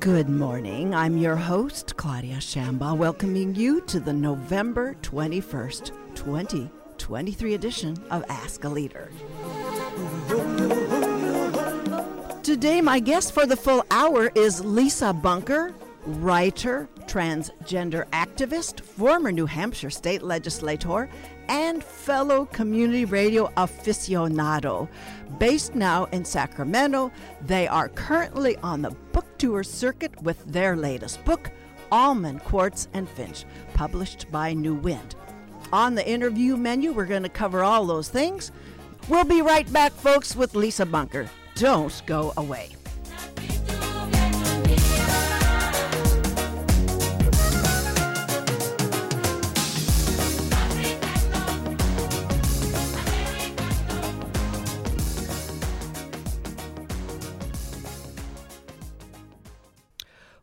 Good morning. I'm your host, Claudia Shamba, welcoming you to the November 21st, 2023 edition of Ask a Leader. Today, my guest for the full hour is Lisa Bunker, writer, transgender activist, former New Hampshire state legislator, and fellow community radio aficionado. Based now in Sacramento, they are currently on the book tour circuit with their latest book, Almond, Quartz, and Finch, published by New Wind. On the interview menu, we're going to cover all those things. We'll be right back, folks, with Lisa Bunker. Don't go away.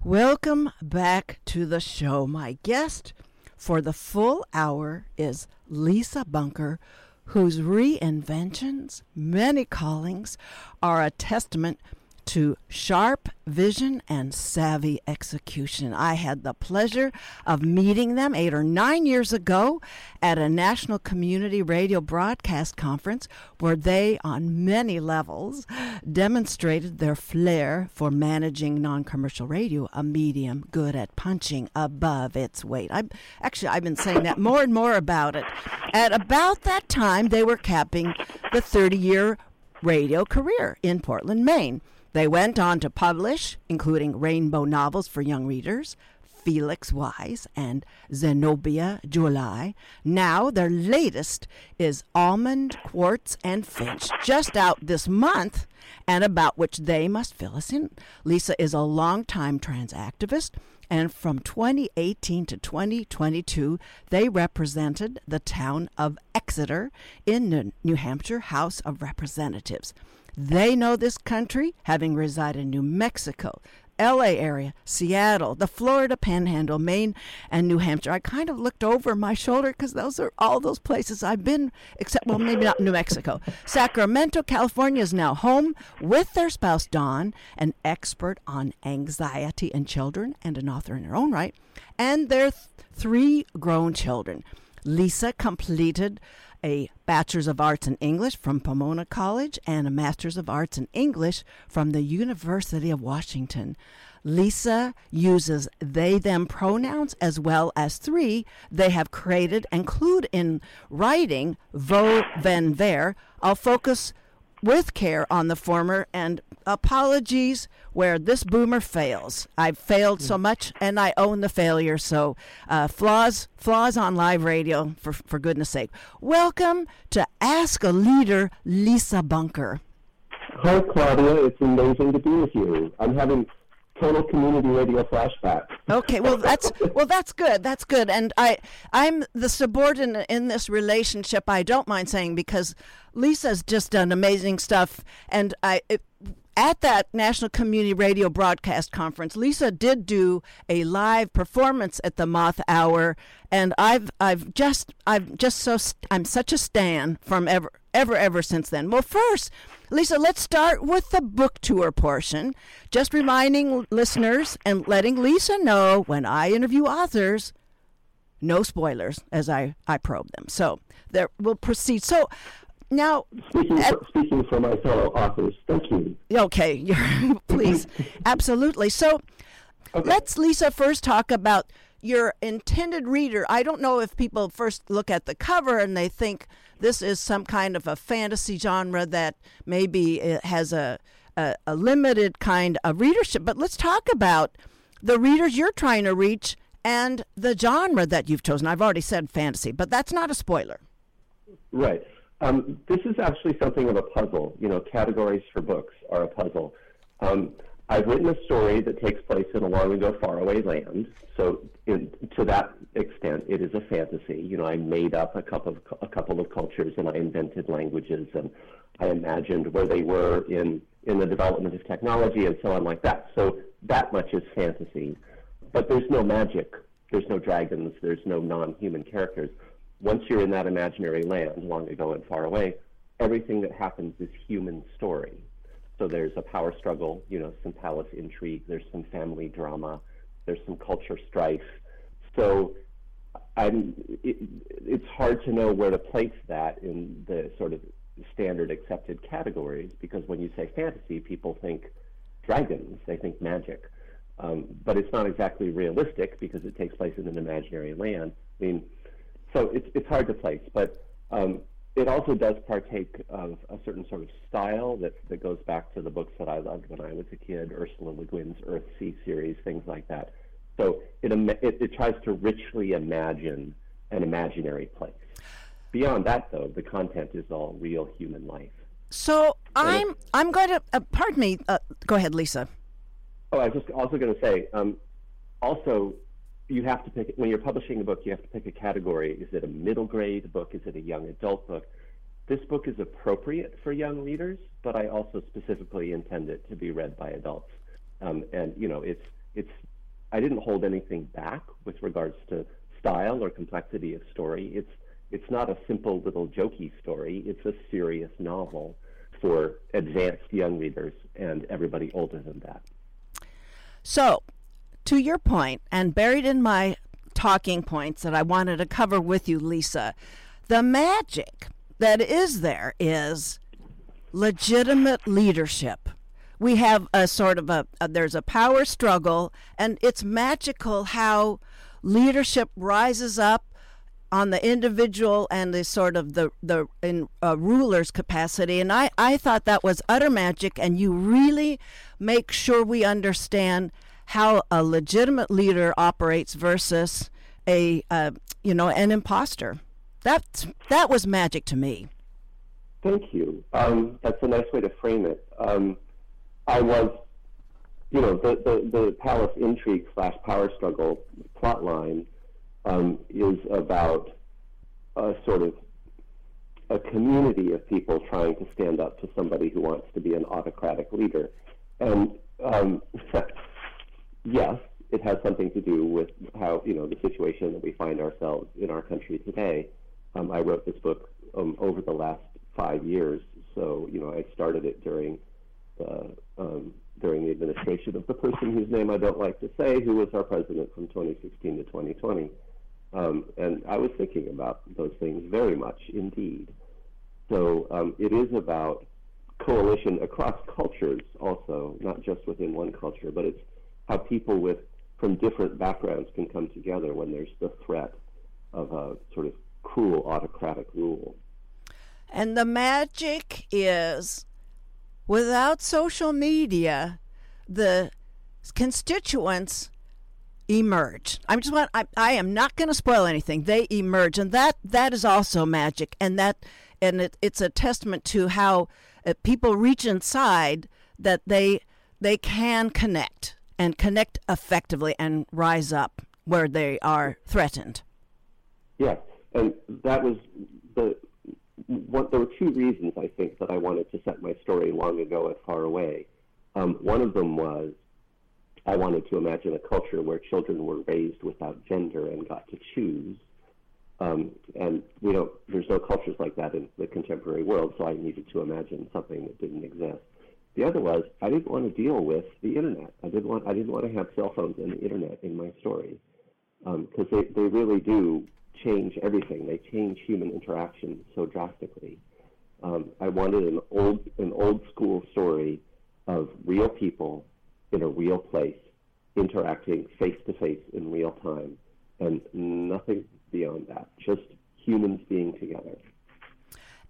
Welcome back to the show. My guest for the full hour is Lisa Bunker, whose reinventions, many callings, are a testament to sharp vision and savvy execution. I had the pleasure of meeting them eight or nine years ago at a national community radio broadcast conference where they, on many levels, demonstrated their flair for managing non commercial radio, a medium good at punching above its weight. I'm, actually I've been saying that more and more about it. At about that time they were capping the 30 year radio career in Portland, Maine. They went on to publish, including rainbow novels for young readers, Felix Yz and Zenobia July. Now, their latest is Almond, Quartz, and Finch, just out this month, and about which they must fill us in. Lisa is a longtime trans activist, and from 2018 to 2022, they represented the town of Exeter in the New Hampshire House of Representatives. They know this country, having resided in New Mexico, LA area, Seattle, the Florida Panhandle, Maine, and New Hampshire. I kind of looked over my shoulder because those are all those places I've been, except, well, maybe not New Mexico. Sacramento, California is now home with their spouse, Dawn, an expert on anxiety in children and an author in her own right, and their th- three grown children. Lisa completed a Bachelor's of Arts in English from Pomona College and a Master's of Arts in English from the University of Washington. Lisa uses they them pronouns as well as three they have created and include in writing vo ven ver. I'll focus with care on the former and apologies where this boomer fails. I've failed so much and I own the failure. So uh, flaws flaws on live radio for for goodness sake. Welcome to Ask a Leader, Lisa Bunker. Hi Claudia, it's amazing to be with you. I'm having total community radio flashback. Okay, well that's well that's good. That's good. And I I'm the subordinate in this relationship. I don't mind saying because Lisa's just done amazing stuff and I it, at that National Community Radio Broadcast Conference, Lisa did do a live performance at the Moth Hour, and I've I've just I've just so I'm such a stan from ever ever ever since then. Well, first, Lisa, let's start with the book tour portion. Just reminding listeners and letting Lisa know when I interview authors, no spoilers as I I probe them. So there we'll proceed. So now, speaking, at, for, speaking for my fellow authors, thank you. Okay, please, absolutely. So, okay. let's Lisa first talk about your intended reader. I don't know if people first look at the cover and they think this is some kind of a fantasy genre that maybe has a, a, a limited kind of readership. But let's talk about the readers you're trying to reach and the genre that you've chosen. I've already said fantasy, but that's not a spoiler. Right. Um, this is actually something of a puzzle. You know, categories for books are a puzzle. Um, I've written a story that takes place in a long ago, faraway land. So, in, to that extent, it is a fantasy. You know, I made up a couple of a couple of cultures, and I invented languages, and I imagined where they were in in the development of technology, and so on, like that. So that much is fantasy, but there's no magic. There's no dragons. There's no non-human characters once you're in that imaginary land, long ago and far away, everything that happens is human story. So there's a power struggle, you know, some palace intrigue, there's some family drama, there's some culture strife. So I'm, it, it's hard to know where to place that in the sort of standard accepted categories because when you say fantasy, people think dragons, they think magic. Um, but it's not exactly realistic because it takes place in an imaginary land. I mean, so it's, it's hard to place. But um, it also does partake of a certain sort of style that, that goes back to the books that I loved when I was a kid, Ursula Le Guin's Earthsea series, things like that. So it, it, it tries to richly imagine an imaginary place. Beyond that, though, the content is all real human life. So I'm I'm going to uh, pardon me. Uh, go ahead, Lisa. Oh, I was just also going to say. Um, also, you have to pick when you're publishing a book. You have to pick a category. Is it a middle grade book? Is it a young adult book? This book is appropriate for young readers, but I also specifically intend it to be read by adults. Um, and you know, it's it's. I didn't hold anything back with regards to style or complexity of story. It's it's not a simple little jokey story. It's a serious novel for advanced young readers and everybody older than that. So, to your point, and buried in my talking points that I wanted to cover with you, Lisa, the magic that is there is legitimate leadership. We have a sort of a, a there's a power struggle, and it's magical how leadership rises up on the individual and the sort of the the in uh, ruler's capacity and I, I thought that was utter magic and you really make sure we understand how a legitimate leader operates versus a uh, you know an imposter. That that was magic to me. Thank you. Um, that's a nice way to frame it. Um, I was, you know, the, the, the palace intrigue slash power struggle plot line um, is about a sort of a community of people trying to stand up to somebody who wants to be an autocratic leader. And um, yes, it has something to do with how you know the situation that we find ourselves in our country today. Um, I wrote this book um, over the last five years, so you know I started it during the um, during the administration of the person whose name I don't like to say, who was our president from 2016 to 2020. Um, and I was thinking about those things very much indeed. So um, it is about coalition across cultures also, not just within one culture, but it's how people with from different backgrounds can come together when there's the threat of a sort of cruel autocratic rule. And the magic is without social media, the constituents emerge. I'm just want I, I am not going to spoil anything. They emerge, and that that is also magic, and that and it, it's a testament to how uh, people reach inside that they they can connect and connect effectively and rise up where they are threatened. Yes, and that was the what, there were two reasons I think that I wanted to set my story long ago at Far Away. Um, one of them was I wanted to imagine a culture where children were raised without gender and got to choose. Um, and we don't, there's no cultures like that in the contemporary world, so I needed to imagine something that didn't exist. The other was I didn't want to deal with the internet. I didn't want I didn't want to have cell phones and the internet in my story because um, they, they really do change everything. They change human interaction so drastically. Um, I wanted an old an old school story of real people in a real place, interacting face to face in real time, and nothing beyond that. Just humans being together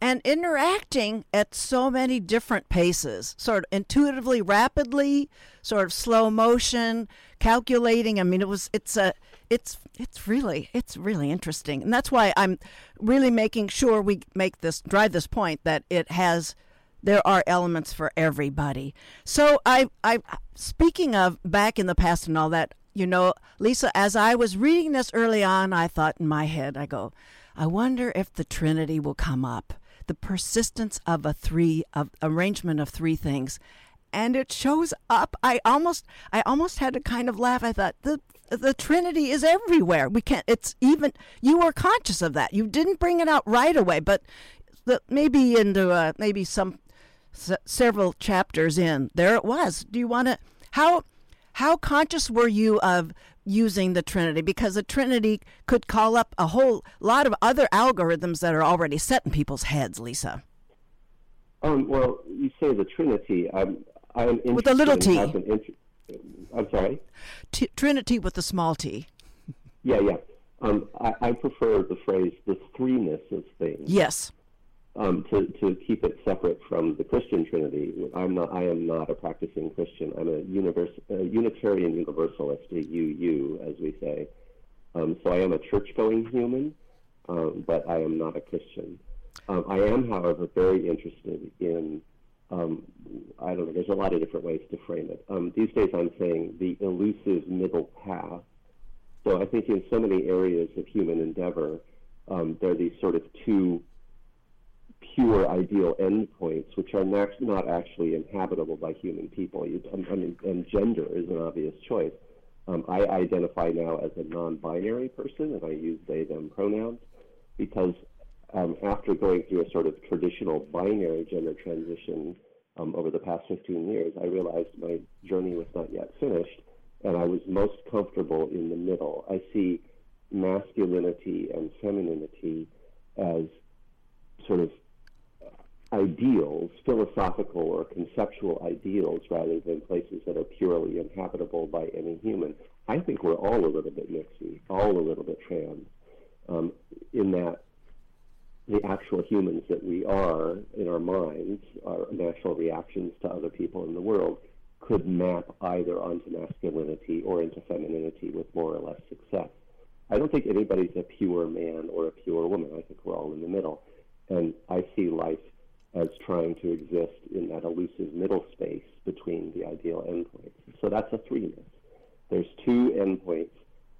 and interacting at so many different paces, sort of intuitively, rapidly, sort of slow motion, calculating. I mean, it was it's a it's it's really it's really interesting, and that's why I'm really making sure we make this drive this point that it has there are elements for everybody. So I I speaking of back in the past and all that, you know, Lisa, as I was reading this early on, I thought in my head, I go, I wonder if the Trinity will come up the persistence of a three of arrangement of three things and it shows up i almost i almost had to kind of laugh i thought the the trinity is everywhere we can't it's even you were conscious of that you didn't bring it out right away but the, maybe into uh, maybe some s- several chapters in. There it was. Do you want to how how conscious were you of using the Trinity? Because the Trinity could call up a whole lot of other algorithms that are already set in people's heads, Lisa. Um, well, you say the Trinity. I'm, I'm with a little t. Int- I'm sorry. T- Trinity with a small t. Yeah, yeah. Um, I, I, prefer the phrase "the threeness of things." Yes. Um, to to keep it separate from the Christian Trinity. I'm not. I am not a practicing Christian. I'm a, universe, a Unitarian Universalist, a UU, as we say. Um, so I am a church-going human, um, but I am not a Christian. Um, I am, however, very interested in. Um, I don't know. There's a lot of different ways to frame it. Um, these days, I'm saying the elusive middle path. So I think in so many areas of human endeavor, um, there are these sort of two pure ideal endpoints, which are not, not actually inhabitable by human people. You, I mean, and gender is an obvious choice. Um, I identify now as a non-binary person, and I use they/them pronouns because um, after going through a sort of traditional binary gender transition um, over the past 15 years, I realized my journey was not yet finished, and I was most comfortable in the middle. I see masculinity and femininity as sort of ideals, philosophical or conceptual ideals, rather than places that are purely inhabitable by any human. I think we're all a little bit mixy, all a little bit trans, um, in that the actual humans that we are in our minds, our natural reactions to other people in the world, could map either onto masculinity or into femininity with more or less success. I don't think anybody's a pure man or a pure woman. I think we're all in the middle. And I see life as trying to exist in that elusive middle space between the ideal endpoints. So that's a threeness. There's two endpoints,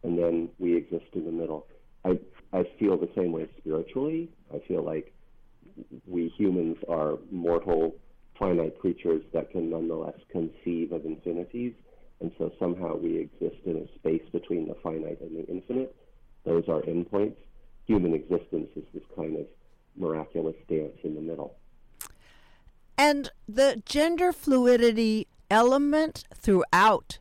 and then we exist in the middle. I, I feel the same way spiritually. I feel like we humans are mortal, finite creatures that can nonetheless conceive of infinities. And so somehow we exist in a space between the finite and the infinite. Those are endpoints. Human existence is this kind of miraculous dance in the middle. And the gender fluidity element throughout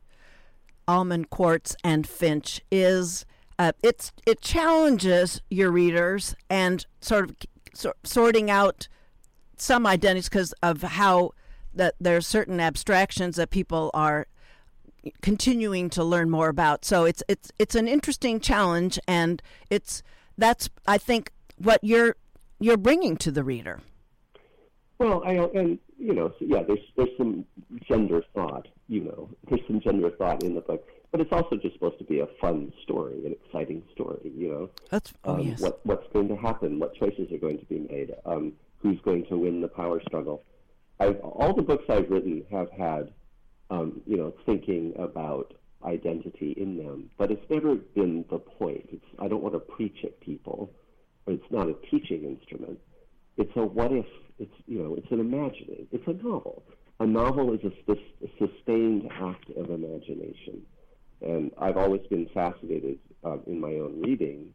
Almond Quartz and Finch is uh, it's it challenges your readers and sort of so, sorting out some identities because of how that there are certain abstractions that people are continuing to learn more about. So it's it's it's an interesting challenge, and it's that's I think what you're you're bringing to the reader. Well, I and you know, so yeah, there's there's some gender thought, you know, there's some gender thought in the book, but it's also just supposed to be a fun story, an exciting story, you know. That's oh um, yes. What what's going to happen? What choices are going to be made? Um, who's going to win the power struggle? I've, all the books I've written have had, um, you know, thinking about identity in them, but it's never been the point. It's I don't want to preach at people, or it's not a teaching instrument. It's a what if it's you know it's an imagining. It's a novel. A novel is a, a sustained act of imagination, and I've always been fascinated um, in my own reading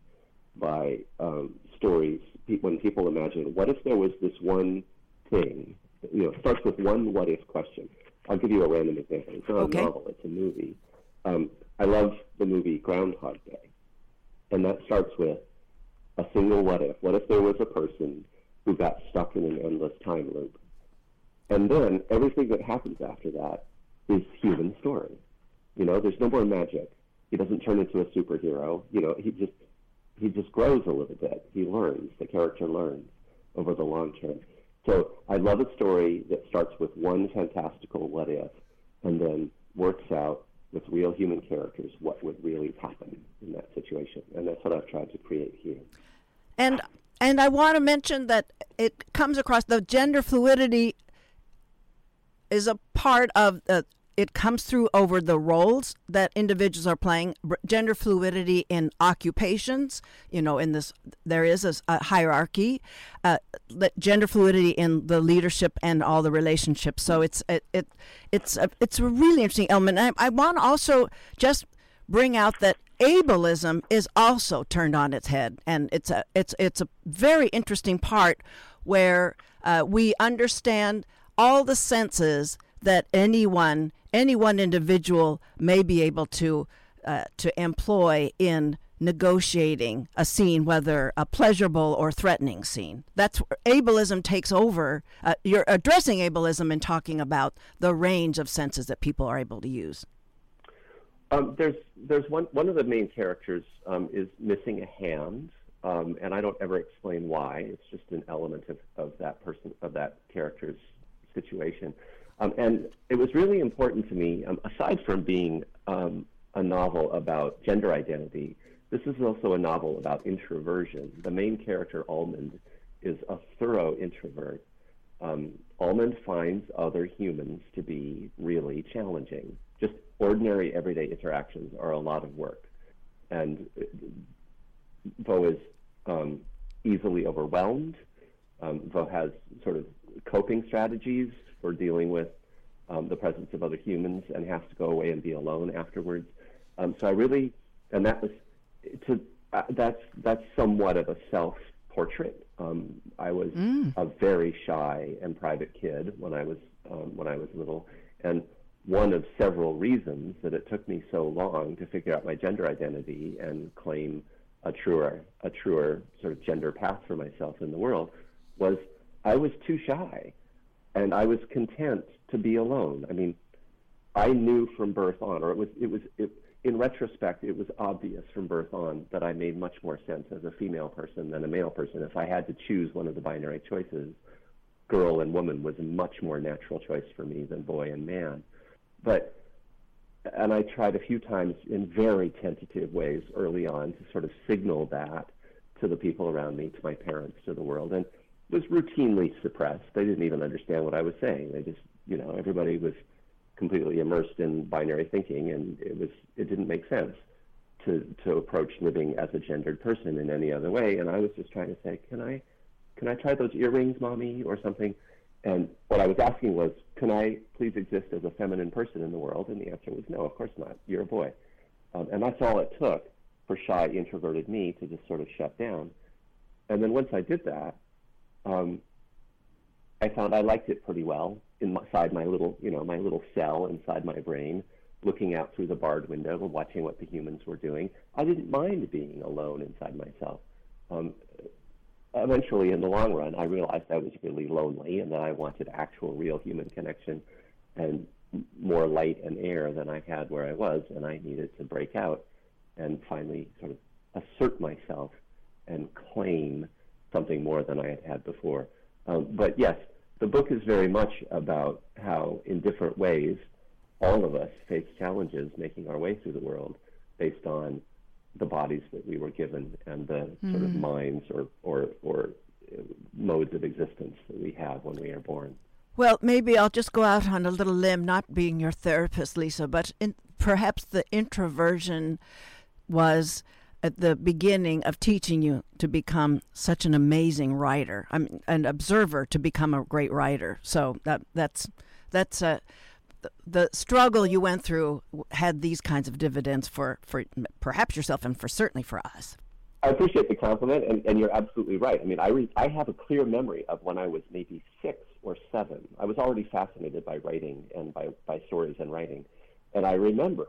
by um, stories when people imagine what if there was this one thing. You know, starts with one what if question. I'll give you a random example. It's not okay. a novel; it's a movie. Um, I love the movie Groundhog Day, and that starts with a single what if. What if there was a person who got stuck in an endless time loop. And then everything that happens after that is human story. You know, there's no more magic. He doesn't turn into a superhero. You know, he just he just grows a little bit. He learns. The character learns over the long term. So I love a story that starts with one fantastical what if, and then works out with real human characters what would really happen in that situation. And that's what I've tried to create here. And and I want to mention that it comes across the gender fluidity is a part of it comes through over the roles that individuals are playing gender fluidity in occupations you know in this there is a, a hierarchy uh, gender fluidity in the leadership and all the relationships. So it's it, it it's a, it's a really interesting element. I, I want to also just bring out that ableism is also turned on its head and it's a it's it's a very interesting part where uh, we understand all the senses that anyone, any one individual may be able to uh, to employ in negotiating a scene, whether a pleasurable or threatening scene. That's ableism takes over. Uh, you're addressing ableism and talking about the range of senses that people are able to use. Um, there's there's one one of the main characters um, is missing a hand, um, and I don't ever explain why. It's just an element of, of that person of that character's situation, um, and it was really important to me. Um, aside from being um, a novel about gender identity, this is also a novel about introversion. The main character Almond is a thorough introvert. Almond finds other humans to be really challenging just ordinary everyday interactions are a lot of work. And Vo is um, easily overwhelmed. Um, Vo has sort of coping strategies for dealing with um, the presence of other humans and has to go away and be alone afterwards. Um, so I really, and that was, to, uh, that's, that's somewhat of a self portrait. Um, I was mm. a very shy and private kid when I was um, when I was little, and one of several reasons that it took me so long to figure out my gender identity and claim a truer a truer sort of gender path for myself in the world was I was too shy and I was content to be alone. I mean, I knew from birth on, or it was it was it, in retrospect, it was obvious from birth on that I made much more sense as a female person than a male person. If I had to choose one of the binary choices, girl and woman was a much more natural choice for me than boy and man. But and I tried a few times in very tentative ways early on to sort of signal that to the people around me, to my parents, to the world, and was routinely suppressed. They didn't even understand what I was saying. They just, you know, everybody was completely immersed in binary thinking, and it was it didn't make sense to to approach living as a gendered person in any other way. And I was just trying to say, can I, can I try those earrings, mommy, or something? And what I was asking was, can I please exist as a feminine person in the world? And the answer was no, of course not. You're a boy. Um, and that's all it took for shy, introverted me to just sort of shut down. And then once I did that, um, I found I liked it pretty well inside my little, you know, my little cell inside my brain, looking out through the barred window and watching what the humans were doing. I didn't mind being alone inside myself. Um, eventually, in the long run, I realized I was really lonely and that I wanted actual, real human connection and more light and air than I had where I was, and I needed to break out and finally sort of assert myself and claim something more than I had had before. Um, but yes, the book is very much about how, in different ways, all of us face challenges making our way through the world based on the bodies that we were given and the mm. sort of hmm. minds or, or, or uh, modes of existence that we have when we are born. Well, maybe I'll just go out on a little limb, not being your therapist, Lisa, but in, perhaps the introversion was at the beginning of teaching you to become such an amazing writer. I'm an observer to become a great writer. So that that's that's a the struggle you went through had these kinds of dividends for, for perhaps yourself and for certainly for us. I appreciate the compliment, and, and you're absolutely right. I mean, I, re- I have a clear memory of when I was maybe six or seven. I was already fascinated by writing and by, by stories and writing. And I remember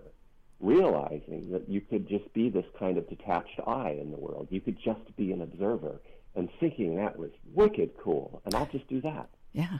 realizing that you could just be this kind of detached eye in the world. You could just be an observer and thinking that was wicked cool, and I'll just do that. Yeah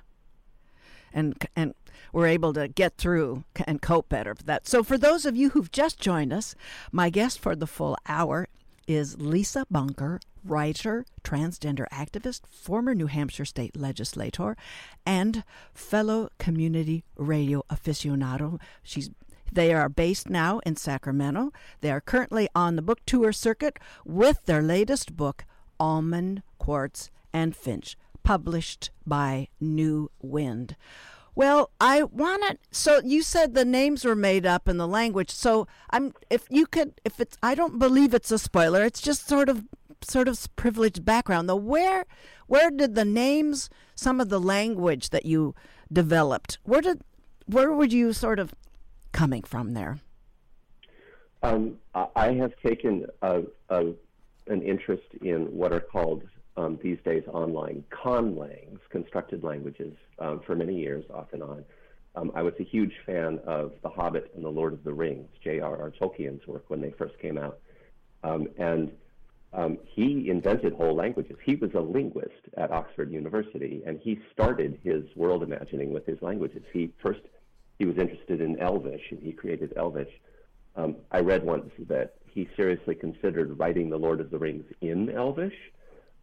and and we're able to get through and cope better for that. So, for those of you who've just joined us, my guest for the full hour is Lisa Bunker, writer, transgender activist, former New Hampshire state legislator, and fellow community radio aficionado. She's they are based now in Sacramento. They are currently on the book tour circuit with their latest book, Almond, Quartz, and Finch published by New Wind. Well, I want to. So you said the names were made up in the language. So I'm. If you could, if it's, I don't believe it's a spoiler. It's just sort of, sort of privileged background. Though, where, where did the names, some of the language that you developed, where did, where were you sort of coming from there? Um, I have taken a, a, an interest in what are called um, these days online conlangs, constructed languages, um, for many years, off and on. Um, I was a huge fan of The Hobbit and The Lord of the Rings, J.R.R. Tolkien's work when they first came out. Um, and um, he invented whole languages. He was a linguist at Oxford University, and he started his world imagining with his languages. He first he was interested in Elvish, and he created Elvish. Um, I read once that he seriously considered writing The Lord of the Rings in Elvish,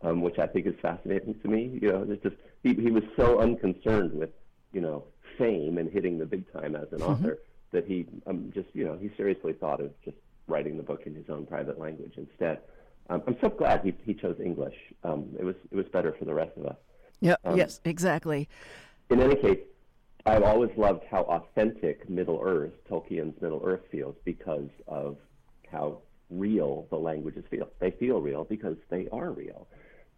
um, which I think is fascinating to me. You know, it's just he, he was so unconcerned with you know fame and hitting the big time as an mm-hmm. author that he um, just you know he seriously thought of just writing the book in his own private language instead. Um, I'm so glad he, he chose English. Um, it was it was better for the rest of us. Yeah. Um, yes. Exactly. In any case, I've always loved how authentic Middle Earth, Tolkien's Middle Earth, feels because of how real the languages feel. They feel real because they are real.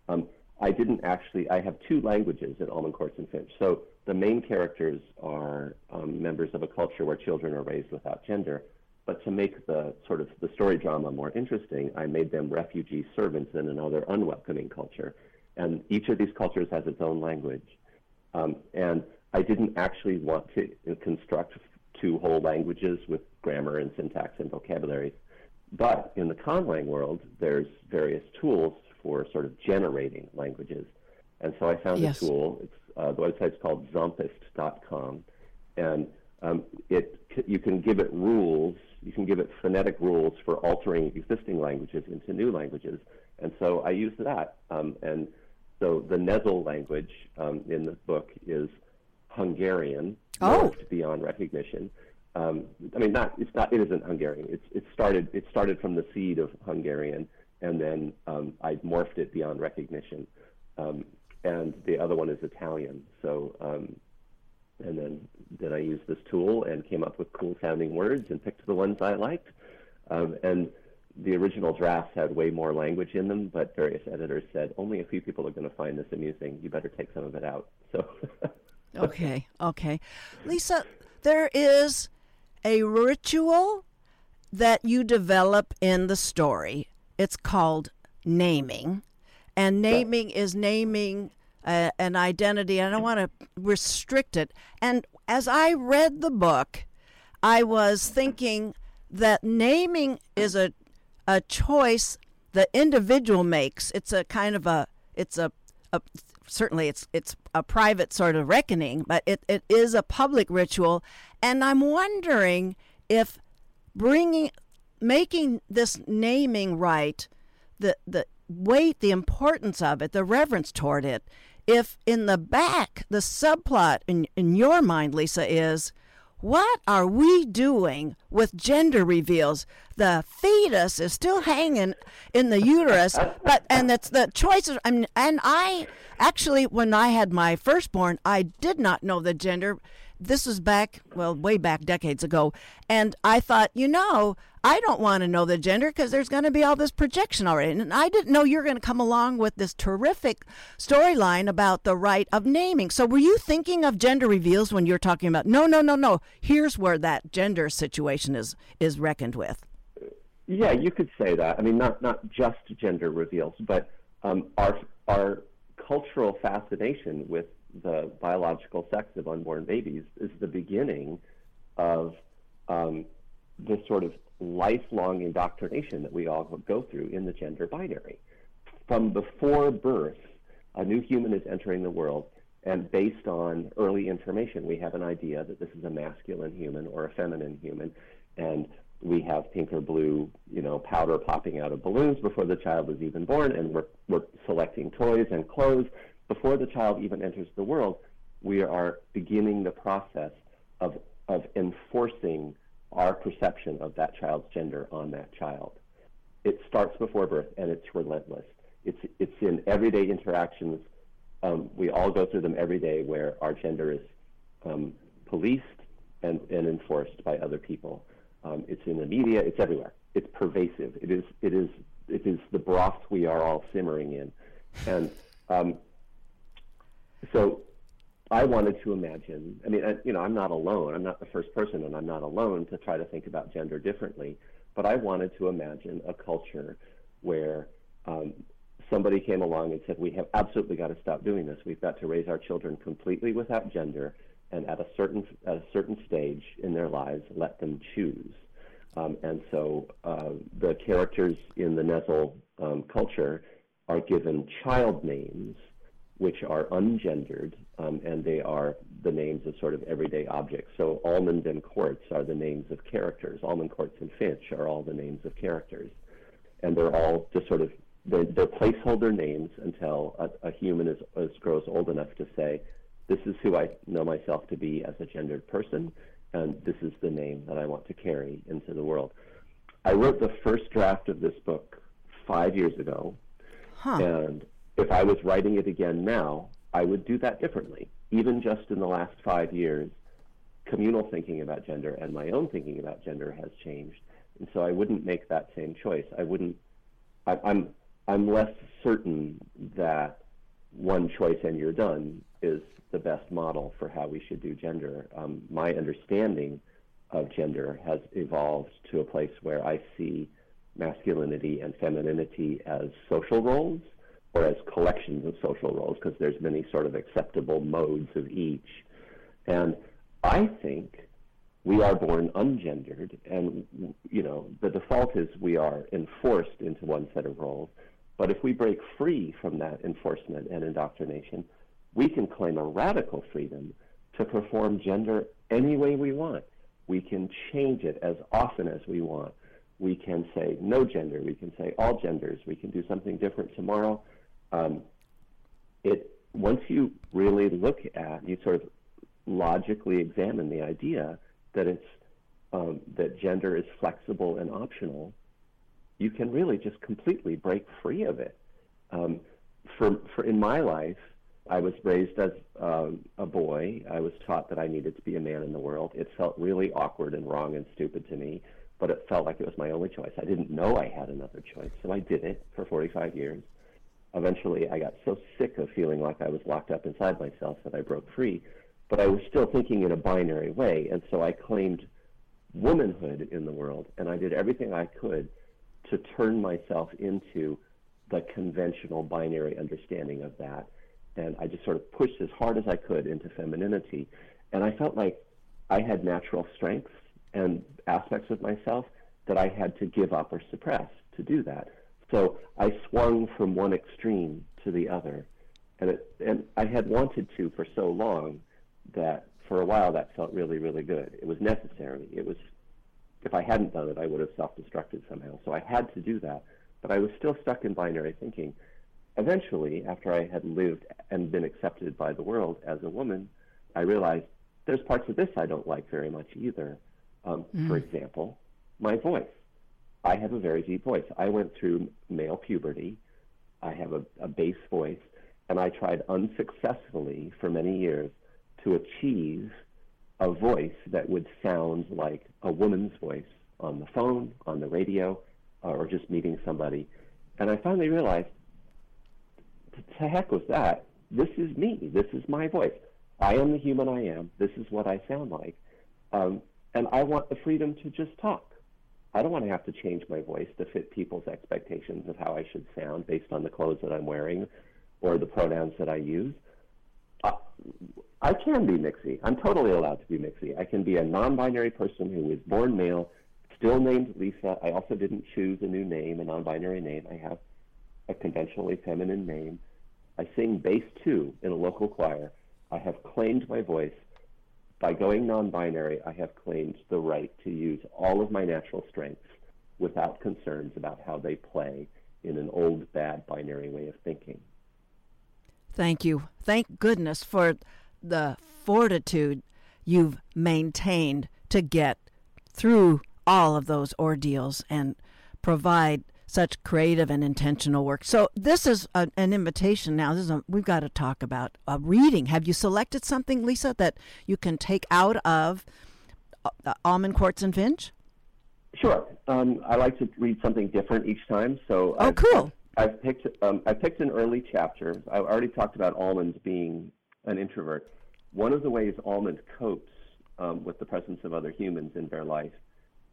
Um, I didn't actually. I have two languages in Almond Quartz and Finch. So the main characters are um, members of a culture where children are raised without gender. But to make the sort of the story drama more interesting, I made them refugee servants in another unwelcoming culture. And each of these cultures has its own language. Um, and I didn't actually want to construct two whole languages with grammar and syntax and vocabulary. But in the conlang world, there's various tools for sort of generating languages. And so I found yes. a tool. It's, uh, the website's called zompist.com. And um, it, you can give it rules you can give it phonetic rules for altering existing languages into new languages. And so I use that. Um, and so the Nezel language um, in the book is Hungarian, oh. beyond recognition. Um, I mean, not it's not it isn't Hungarian. It's it started it started from the seed of Hungarian, and then um, I morphed it beyond recognition. Um, and the other one is Italian. So um, and then then I used this tool and came up with cool sounding words and picked the ones I liked. Um, and the original drafts had way more language in them, but various editors said only a few people are going to find this amusing. You better take some of it out. So. okay, okay, Lisa, there is a ritual that you develop in the story. It's called naming, and naming is naming uh, an identity. And I don't want to restrict it. And as I read the book, I was thinking that naming is a a choice the individual makes. It's a kind of a it's a, a certainly it's it's a private sort of reckoning, but it, it is a public ritual. And I'm wondering if bringing making this naming right, the the weight, the importance of it, the reverence toward it, if in the back, the subplot in, in your mind, Lisa, is what are we doing with gender reveals? The fetus is still hanging in the uterus, but and it's the choices. I mean, and I actually, when I had my firstborn, I did not know the gender this was back, well, way back decades ago. And I thought, you know, I don't want to know the gender because there's going to be all this projection already. And I didn't know you were going to come along with this terrific storyline about the right of naming. So were you thinking of gender reveals when you're talking about, no, no, no, no, here's where that gender situation is, is reckoned with? Yeah, you could say that. I mean, not, not just gender reveals, but um, our, our cultural fascination with the biological sex of unborn babies is the beginning of um, this sort of lifelong indoctrination that we all go through in the gender binary. From before birth, a new human is entering the world, and based on early information, we have an idea that this is a masculine human or a feminine human, and we have pink or blue, you know, powder popping out of balloons before the child is even born, and we're, we're selecting toys and clothes before the child even enters the world, we are beginning the process of, of enforcing our perception of that child's gender on that child. It starts before birth and it's relentless. It's, it's in everyday interactions. Um, we all go through them every day where our gender is um, policed and, and enforced by other people. Um, it's in the media, it's everywhere. It's pervasive. It is, it is, it is the broth we are all simmering in. And um, so I wanted to imagine. I mean, I, you know, I'm not alone. I'm not the first person, and I'm not alone to try to think about gender differently. But I wanted to imagine a culture where um, somebody came along and said, "We have absolutely got to stop doing this. We've got to raise our children completely without gender, and at a certain at a certain stage in their lives, let them choose." Um, and so uh, the characters in the Nessel um, culture are given child names, which are ungendered, um, and they are the names of sort of everyday objects. So Almond and Quartz are the names of characters. Almond, Quartz, and Finch are all the names of characters, and they're all just sort of they're, they're placeholder names until a, a human is, is grows old enough to say, "This is who I know myself to be as a gendered person." and this is the name that I want to carry into the world. I wrote the first draft of this book five years ago, huh. and if I was writing it again now, I would do that differently. Even just in the last five years, communal thinking about gender and my own thinking about gender has changed, and so I wouldn't make that same choice. I wouldn't. I, I'm I'm less certain that one choice and you're done is the best model for how we should do gender. Um, my understanding of gender has evolved to a place where I see masculinity and femininity as social roles or as collections of social roles because there's many sort of acceptable modes of each. And I think we are born ungendered and you know the default is we are enforced into one set of roles but if we break free from that enforcement and indoctrination we can claim a radical freedom to perform gender any way we want. We can change it as often as we want. We can say no gender. We can say all genders. We can do something different tomorrow. Um, it once you really look at, you sort of logically examine the idea that it's um, that gender is flexible and optional. You can really just completely break free of it. Um, for, for in my life, I was raised as um, a boy. I was taught that I needed to be a man in the world. It felt really awkward and wrong and stupid to me, but it felt like it was my only choice. I didn't know I had another choice, so I did it for 45 years. Eventually, I got so sick of feeling like I was locked up inside myself that I broke free, but I was still thinking in a binary way, and so I claimed womanhood in the world, and I did everything I could to turn myself into the conventional binary understanding of that and I just sort of pushed as hard as I could into femininity. And I felt like I had natural strengths and aspects of myself that I had to give up or suppress to do that. So I swung from one extreme to the other. And, it, and I had wanted to for so long that for a while that felt really, really good. It was necessary. It was, if I hadn't done it, I would have self destructed somehow. So I had to do that. But I was still stuck in binary thinking eventually, after I had lived and been accepted by the world as a woman, I realized there's parts of this I don't like very much either. Um, mm. For example, my voice. I have a very deep voice. I went through male puberty. I have a, a bass voice, and I tried unsuccessfully for many years to achieve a voice that would sound like a woman's voice on the phone, on the radio, or just meeting somebody. And I finally realized to heck with that. This is me. This is my voice. I am the human I am. This is what I sound like. Um, and I want the freedom to just talk. I don't want to have to change my voice to fit people's expectations of how I should sound based on the clothes that I'm wearing or the pronouns that I use. Uh, I can be mixy. I'm totally allowed to be mixy. I can be a non binary person who was born male, still named Lisa. I also didn't choose a new name, a non binary name. I have a conventionally feminine name. I sing bass two in a local choir. I have claimed my voice. By going non binary, I have claimed the right to use all of my natural strengths without concerns about how they play in an old, bad binary way of thinking. Thank you. Thank goodness for the fortitude you've maintained to get through all of those ordeals and provide such creative and intentional work. So this is a, an invitation now. This is a, we've got to talk about a reading. Have you selected something, Lisa, that you can take out of uh, Almond Quartz and Finch? Sure. Um, I like to read something different each time. So oh, I've, cool. I've, I've picked um, I picked an early chapter. I already talked about Almond being an introvert. One of the ways Almond copes um, with the presence of other humans in their life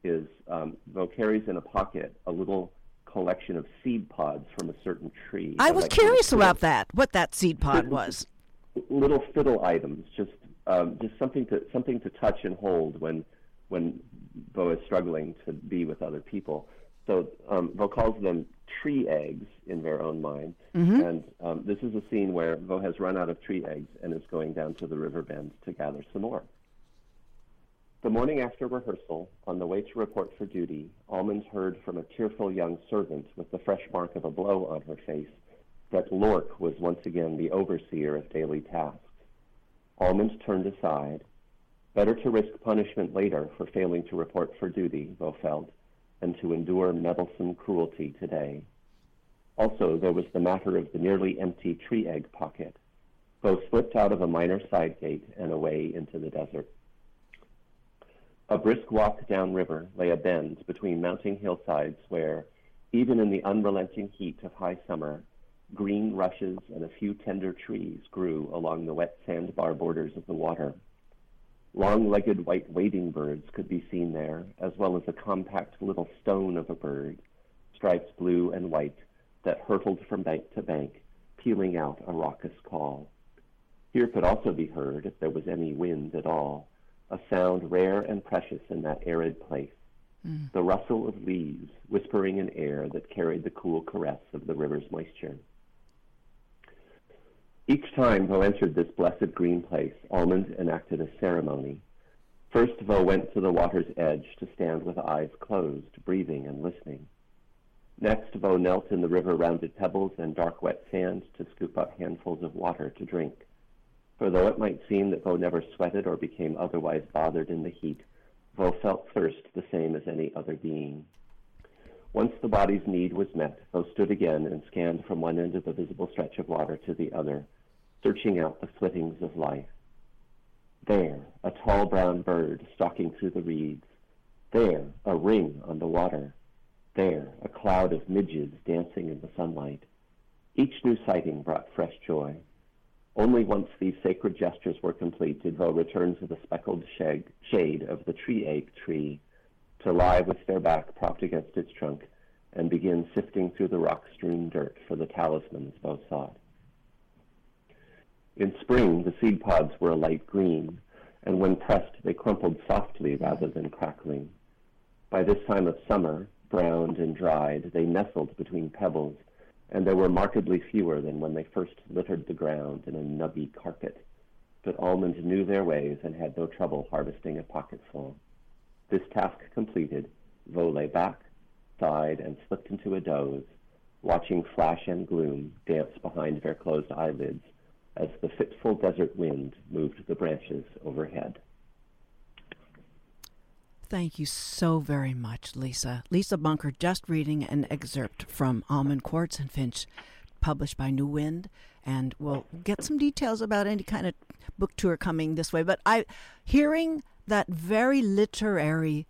is um, though carries in a pocket a little collection of seed pods from a certain tree. I was curious about that. What that seed pod was. little fiddle items, just um, just something to something to touch and hold when when Vo is struggling to be with other people. So um, Vo calls them tree eggs in their own mind, and um, this is a scene where Vo has run out of tree eggs and is going down to the river bend to gather some more. The morning after rehearsal, on the way to report for duty, Almond heard from a tearful young servant with the fresh mark of a blow on her face that Lork was once again the overseer of daily tasks. Almond turned aside. Better to risk punishment later for failing to report for duty, Vo felt, than to endure meddlesome cruelty today. Also, there was the matter of the nearly empty tree egg pocket. Vo slipped out of a minor side gate and away into the desert. A brisk walk downriver lay a bend between mounting hillsides where, even in the unrelenting heat of high summer, green rushes and a few tender trees grew along the wet sandbar borders of the water. Long-legged white wading birds could be seen there, as well as a compact little stone of a bird, stripes blue and white, that hurtled from bank to bank, pealing out a raucous call. Here could also be heard, if there was any wind at all, a sound rare and precious in that arid place, mm. the rustle of leaves whispering in air that carried the cool caress of the river's moisture. Each time Vo entered this blessed green place, Almond enacted a ceremony. First, Vo went to the water's edge to stand with eyes closed, breathing and listening. Next, Vo knelt in the river-rounded pebbles and dark wet sand to scoop up handfuls of water to drink. For though it might seem that Vo never sweated or became otherwise bothered in the heat, Vo felt thirst the same as any other being. Once the body's need was met, Vo stood again and scanned from one end of the visible stretch of water to the other, searching out the flittings of life. There, a tall brown bird stalking through the reeds. There, a ring on the water. There, a cloud of midges dancing in the sunlight. Each new sighting brought fresh joy. Only once these sacred gestures were complete did Vo return to the speckled shade of the tree ache tree to lie with their back propped against its trunk and begin sifting through the rock-strewn dirt for the talismans Vo sought. In spring, the seed pods were a light green, and when pressed, they crumpled softly rather than crackling. By this time of summer, browned and dried, they nestled between pebbles, and there were markedly fewer than when they first littered the ground in a nubby carpet. But Almond knew their ways and had no trouble harvesting a pocketful. This task completed, Vo lay back, sighed, and slipped into a doze, watching flash and gloom dance behind their closed eyelids as the fitful desert wind moved the branches overhead. Thank you so very much, Lisa. Lisa Bunker just reading an excerpt from Almond Quartz and Finch, published by New Wind, and we'll get some details about any kind of book tour coming this way. But I, hearing that very literary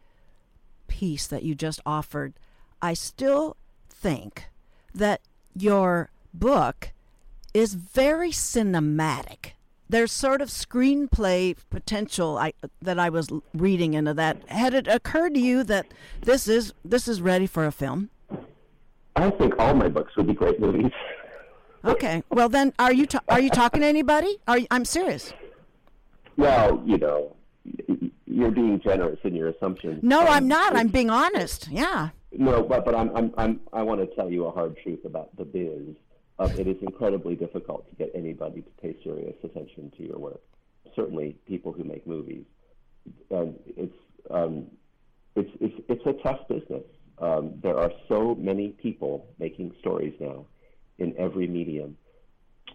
piece that you just offered, I still think that your book is very cinematic. There's sort of screenplay potential I, that I was reading into that. Had it occurred to you that this is this is ready for a film? I think all my books would be great movies. Okay. Well, then, are you ta- are you talking to anybody? Are you, I'm serious. Well, you know, you're being generous in your assumptions. No, Um, I'm not. I'm being honest. Yeah. No, but but I'm I'm, I'm I want to tell you a hard truth about the biz. Um, it is incredibly difficult to get anybody to pay serious attention to your work. Certainly, people who make movies. Um, it's um, it's it's it's a tough business. Um, there are so many people making stories now in every medium.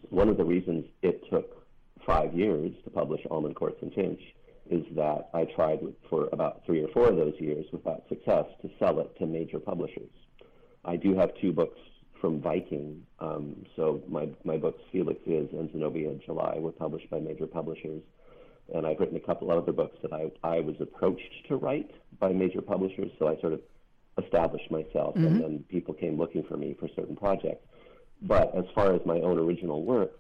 One of the reasons it took five years to publish Almond Quartz and Finch is that I tried for about three or four of those years without success to sell it to major publishers. I do have two books from Viking. Um, so my, my books, Felix Yz and Zenobia in July, were published by major publishers. And I've written a couple other books that I, I was approached to write by major publishers. So I sort of established myself, and then people came looking for me for certain projects. But as far as my own original work,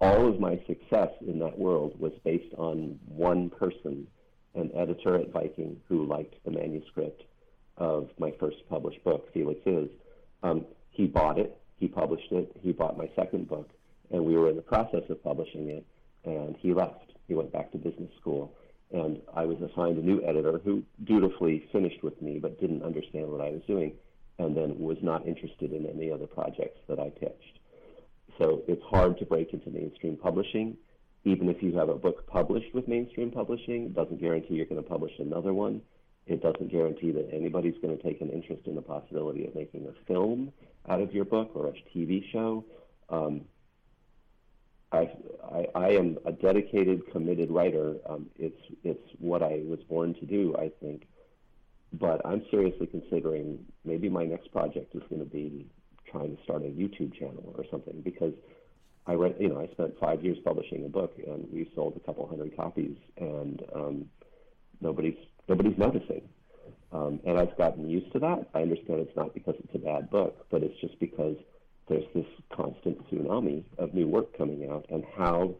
all of my success in that world was based on one person, an editor at Viking who liked the manuscript of my first published book, Felix Yz, Um, he bought it, he published it, he bought my second book, and we were in the process of publishing it, and he left. He went back to business school, and I was assigned a new editor who dutifully finished with me but didn't understand what I was doing, and then was not interested in any other projects that I pitched. So it's hard to break into mainstream publishing. Even if you have a book published with mainstream publishing, it doesn't guarantee you're going to publish another one. It doesn't guarantee that anybody's going to take an interest in the possibility of making a film out of your book or a TV show. Um, I, I, I am a dedicated, committed writer. Um, it's it's what I was born to do, I think. But I'm seriously considering maybe my next project is going to be trying to start a YouTube channel or something because I read, you know, I spent five years publishing a book and we sold a couple hundred copies and um, nobody's nobody's noticing. Um, and I've gotten used to that. I understand it's not because it's a bad book, but it's just because there's this constant tsunami of new work coming out. And how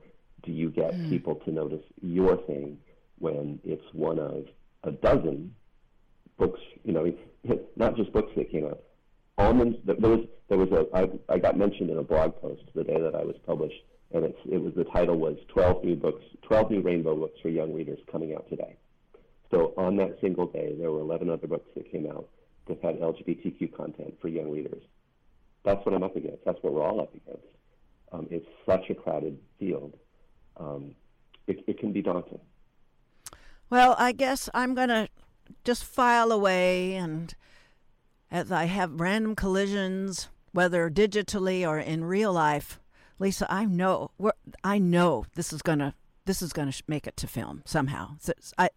do you get mm. people to notice your thing when it's one of a dozen books? You know, not just books that came out. Almonds. There was there was a I, I got mentioned in a blog post the day that I was published, and it's it was the title was 12 new books, 12 new rainbow books for young readers coming out today. So on that single day, there were 11 other books that came out that had LGBTQ content for young readers. That's what I'm up against. That's what we're all up against. Um, it's such a crowded field. Um, it, it can be daunting. Well, I guess I'm going to just file away, and as I have random collisions, whether digitally or in real life, Lisa, I know I know this is going to this is going to make it to film somehow. So it's, I,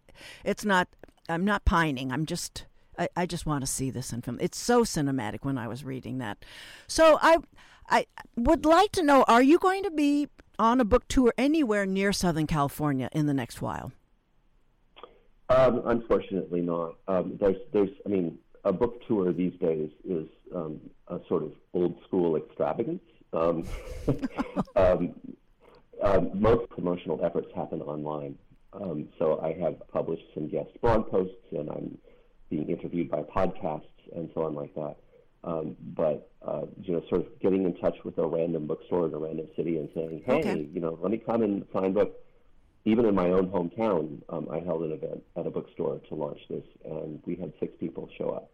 it's not. I'm not pining. I'm just. I, I just want to see this in film. It's so cinematic when I was reading that. So I, I would like to know: Are you going to be on a book tour anywhere near Southern California in the next while? Um, unfortunately, not. Um, there's, there's. I mean, a book tour these days is um, a sort of old school extravagance. Um, um, um, most promotional efforts happen online. Um, so I have published some guest blog posts, and I'm being interviewed by podcasts and so on like that. Um, but uh, you know, sort of getting in touch with a random bookstore in a random city and saying, "Hey, okay. you know, let me come and sign book." Even in my own hometown, um, I held an event at a bookstore to launch this, and we had six people show up.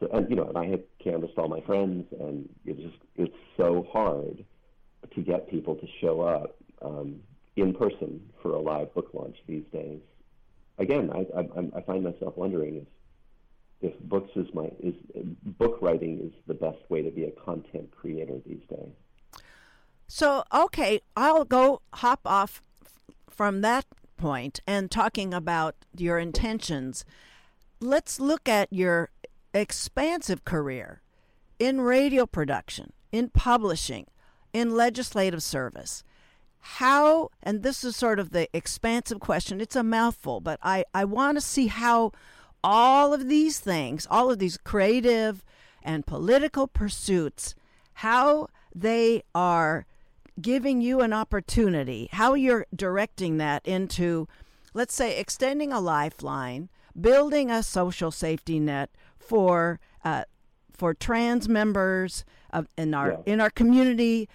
So, and you know, and I had canvassed all my friends, and it just it's so hard to get people to show up um, in person for a live book launch these days. Again, I, I, I find myself wondering if if books is my is book writing is the best way to be a content creator these days. So okay, I'll go hop off from that point and talking about your intentions. Let's look at your expansive career in radio production, in publishing, in legislative service. How, and this is sort of the expansive question, it's a mouthful, but I, I want to see how all of these things, all of these creative and political pursuits, how they are giving you an opportunity, how you're directing that into, let's say, extending a lifeline, building a social safety net for uh, for trans members of, in our yeah. in our community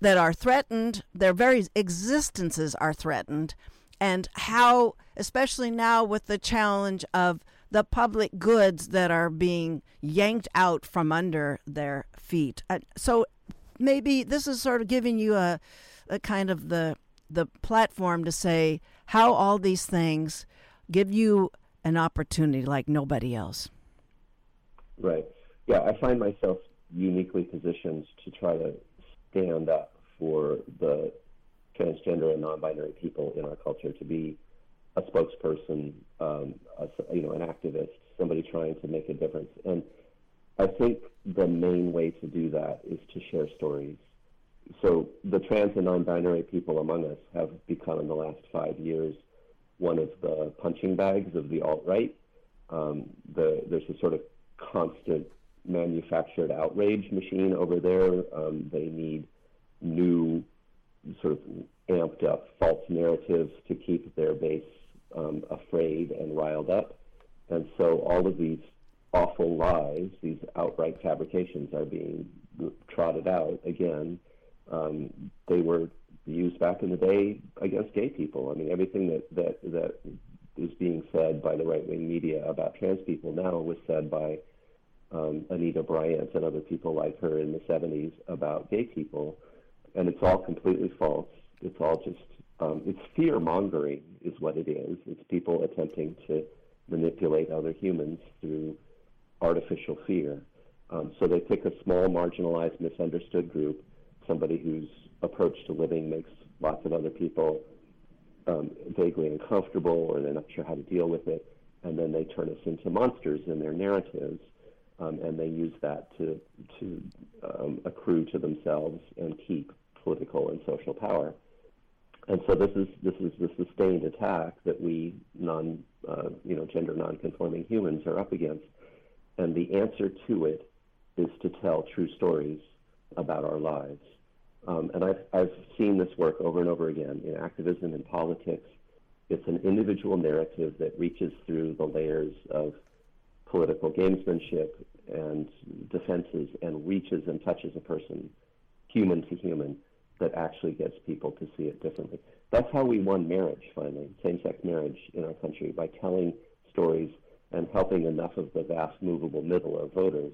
that are threatened. Their very existences are threatened, and how, especially now with the challenge of the public goods that are being yanked out from under their feet. So maybe this is sort of giving you a, a kind of the the platform to say how all these things give you an opportunity like nobody else. Right. Yeah, I find myself uniquely positioned to try to stand up for the transgender and non-binary people in our culture to be a spokesperson, um, a, you know, an activist, somebody trying to make a difference. And I think the main way to do that is to share stories. So the trans and non-binary people among us have become in the last five years one of the punching bags of the alt-right. Um, the, there's a sort of constant manufactured outrage machine over there. Um, they need new, sort of amped up false narratives to keep their base um, afraid and riled up. And so all of these awful lies, these outright fabrications are being trotted out again. Um, they were used back in the day against gay people. I mean, everything that, that, that is being said by the right wing media about trans people now was said by um, Anita Bryant and other people like her in the 70s about gay people. And it's all completely false. It's all just, um, it's fear mongering, is what it is. It's people attempting to manipulate other humans through artificial fear. Um, so they pick a small, marginalized, misunderstood group, somebody whose approach to living makes lots of other people um, vaguely uncomfortable or they're not sure how to deal with it, and then they turn us into monsters in their narratives, um, and they use that to to um, accrue to themselves and keep political and social power. And so this is this is the sustained attack that we non uh, you know gender nonconforming humans are up against, and the answer to it is to tell true stories about our lives. Um, and I've, I've seen this work over and over again in activism and politics. It's an individual narrative that reaches through the layers of political gamesmanship and defenses and reaches and touches a person, human to human, that actually gets people to see it differently. That's how we won marriage, finally, same sex marriage in our country, by telling stories and helping enough of the vast movable middle of voters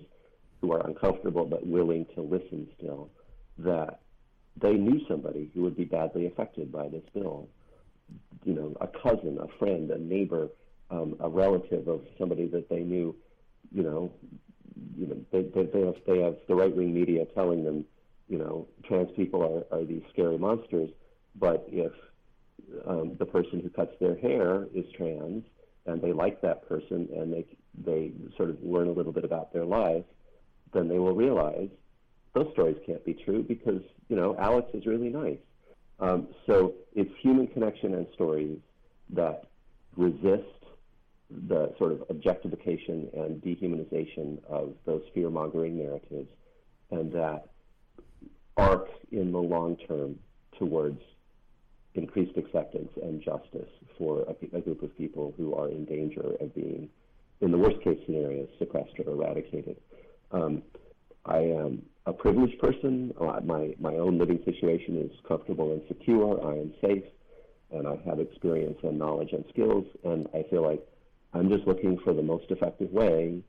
who are uncomfortable but willing to listen still that they knew somebody who would be badly affected by this bill. You know, a cousin, a friend, a neighbor, um, a relative of somebody that they knew. You know, you know, they, they, they have they have the right wing media telling them, you know, trans people are, are these scary monsters. But if um, the person who cuts their hair is trans and they like that person and they they sort of learn a little bit about their life, then they will realize those stories can't be true because you know Alex is really nice. Um, so it's human connection and stories that resist the sort of objectification and dehumanization of those fear mongering narratives, and that arc in the long term towards increased acceptance and justice for a, a, group of people who are in danger of being, in the worst case scenario, suppressed or eradicated. Um, I am a privileged person. Uh, my, my own living situation is comfortable and secure. I am safe, and I have experience and knowledge and skills, and I feel like I'm just looking for the most effective way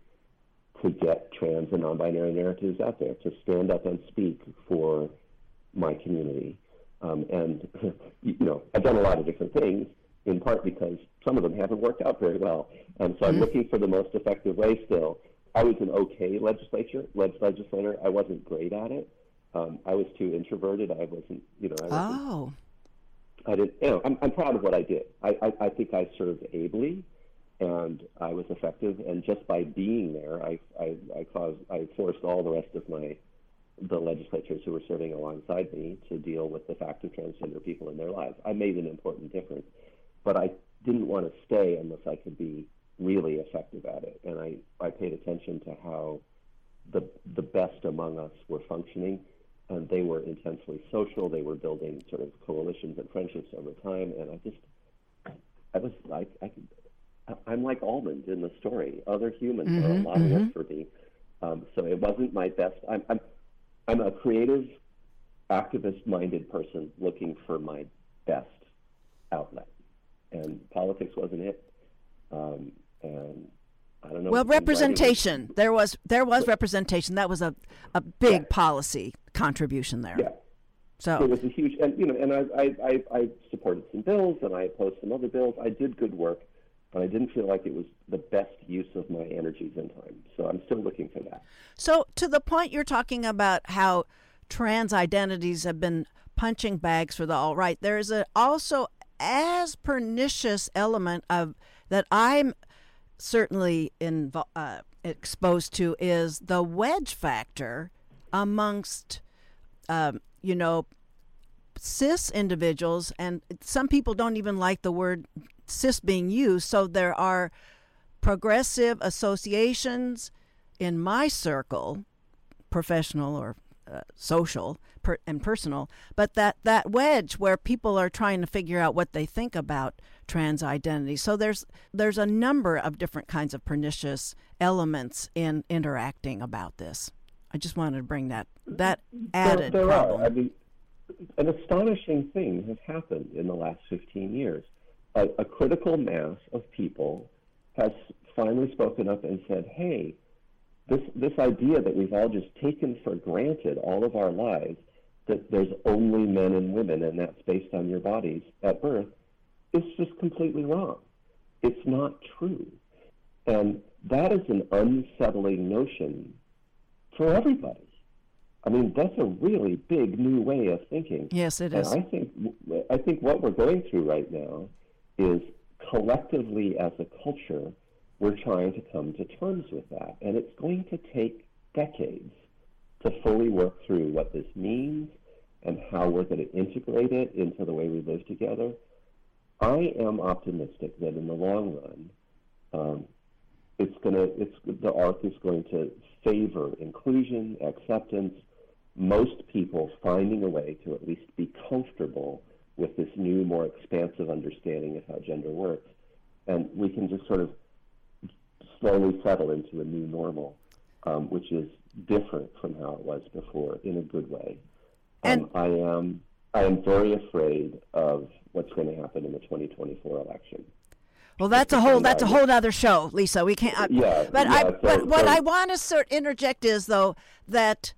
to get trans and non-binary narratives out there, to stand up and speak for my community. Um, and, you know, I've done a lot of different things, in part because some of them haven't worked out very well. And so I'm mm-hmm. looking for the most effective way still I was an okay legislature legislator. I wasn't great at it. Um, I was too introverted. I wasn't, you know. I wasn't, oh. I didn't. You know, I'm, I'm proud of what I did. I, I, I think I served ably, and I was effective. And just by being there, I, I, I caused, I forced all the rest of my, the legislators who were serving alongside me to deal with the fact of transgender people in their lives. I made an important difference, but I didn't want to stay unless I could be really effective at it. And I, I paid attention to how the, the best among us were functioning. And they were intensely social. They were building sort of coalitions and friendships over time. And I just, I was like, I I'm like Almond in the story. Other humans mm-hmm, are a lot mm-hmm. of work for me. Um, so it wasn't my best. I'm, I'm, I'm a creative, activist-minded person looking for my best outlet, and politics wasn't it. Um, and I don't know. Well, representation. There was there was representation. That was a a big yeah. policy contribution there. Yeah. So it was a huge, and you know, and I, I I supported some bills, and I opposed some other bills. I did good work, but I didn't feel like it was the best use of my energies and time. So I'm still looking for that. So to the point you're talking about how trans identities have been punching bags for the alt right, there is a also as pernicious element of that I'm certainly uh, exposed to is the wedge factor amongst, um, you know, cis individuals, and some people don't even like the word cis being used. So there are progressive associations in my circle, professional or uh, social per, and personal, but that that wedge where people are trying to figure out what they think about trans identity. So there's there's a number of different kinds of pernicious elements in interacting about this. I just wanted to bring that that added there, there problem. Are. I mean, an astonishing thing has happened in the last 15 years. A, a critical mass of people has finally spoken up and said, "Hey, this this idea that we've all just taken for granted all of our lives that there's only men and women and that's based on your bodies at birth is just completely wrong. It's not true. And that is an unsettling notion for everybody. I mean, that's a really big new way of thinking. Yes, it and is. I think I think what we're going through right now is collectively as a culture, we're trying to come to terms with that, and it's going to take decades to fully work through what this means and how we're going to integrate it into the way we live together. I am optimistic that in the long run, um, it's going to it's the arc is going to favor inclusion, acceptance, most people finding a way to at least be comfortable with this new, more expansive understanding of how gender works, and we can just sort of slowly settle into a new normal, um, which is different from how it was before in a good way. And- um, I am I am very afraid of what's going to happen in the 2024 election. Well, that's a whole that's a whole other show, Lisa. We can't. I, Yeah, but I so- but what so- I want to sort interject is though that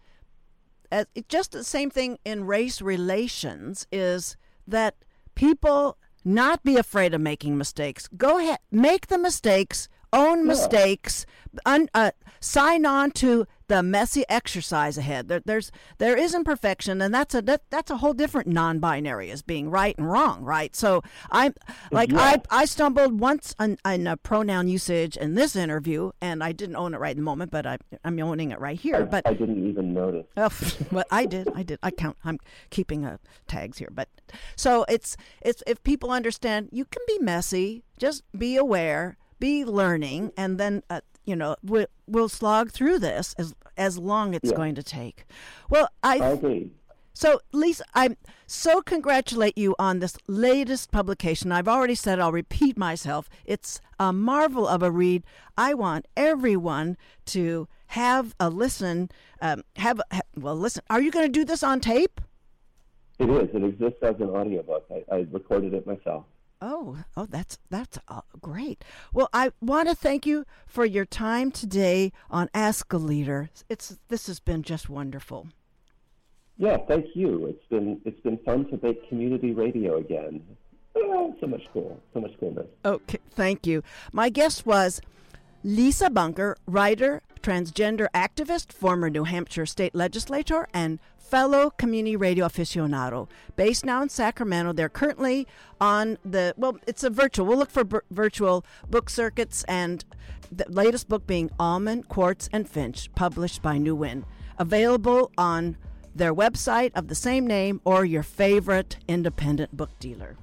uh, just the same thing in race relations is that people not be afraid of making mistakes. Go ahead, make the mistakes, own mistakes, un, uh, sign on to the messy exercise ahead. There, there's there is imperfection, and that's a that, that's a whole different non-binary as being right and wrong, right? So I'm like Yeah. I I stumbled once on, on a pronoun usage in this interview, and I didn't own it right in the moment, but I I'm owning it right here. I, but I didn't even notice. Oh, well, I did. I did. I count. I'm keeping uh, tags here, but so it's it's if people understand, you can be messy. Just be aware, be learning, and then uh, you know we'll, we'll slog through this as as long as it's Yeah. going to take. Well, I I agree. so Lisa, I so congratulate you on this latest publication. I've already said. I'll repeat myself. It's a marvel of a read. I want everyone to have a listen. Um, have ha- well, listen. Are you going to do this on tape? It is. It exists as an audiobook. I, I recorded it myself. Oh, oh, that's that's uh, great. Well, I want to thank you for your time today on Ask a Leader. It's this has been just wonderful. Yeah, thank you. It's been it's been fun to make community radio again. Oh, so much cool. So much coolness. Okay, thank you. My guest was Lisa Bunker, writer, transgender activist, former New Hampshire state legislator, and fellow community radio aficionado. Based now in Sacramento, they're currently on the well, it's a virtual. We'll look for bir- virtual book circuits, and the latest book being Almond, Quartz, and Finch, published by New Wind, available on their website of the same name or your favorite independent book dealer.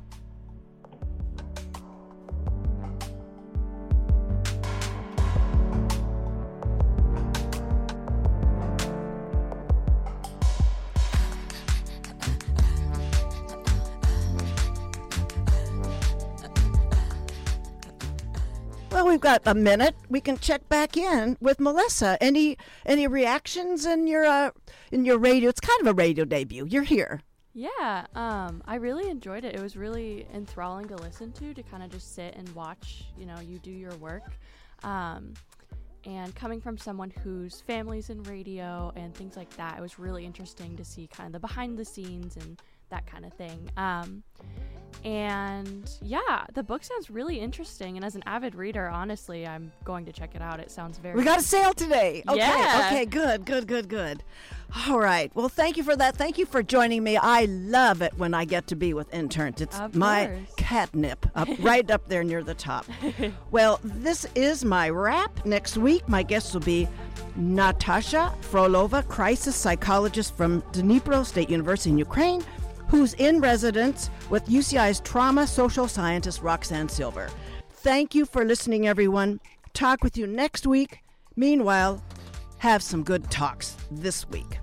Well, we've got a minute. We can check back in with Melissa. Any any reactions in your uh, in your radio? It's kind of a radio debut. You're here. Yeah, um, I really enjoyed it. It was really enthralling to listen to, to kind of just sit and watch, you know, you do your work. Um, and coming from someone whose family's in radio and things like that, it was really interesting to see kind of the behind the scenes and that kind of thing. Um, and yeah, the book sounds really interesting. And as an avid reader, honestly, I'm going to check it out. It sounds very. We got a sale today. Okay. Yeah. Okay. Good. Good. Good. Good. All right. Well, thank you for that. Thank you for joining me. I love it when I get to be with interns. It's my catnip up right up there near the top. well, this is my wrap. Next week, my guest will be Natasha Frolova, crisis psychologist from Dnipro State University in Ukraine, who's in residence with UCI's trauma social scientist Roxane Silver. Thank you for listening, everyone. Talk with you next week. Meanwhile, have some good talks this week.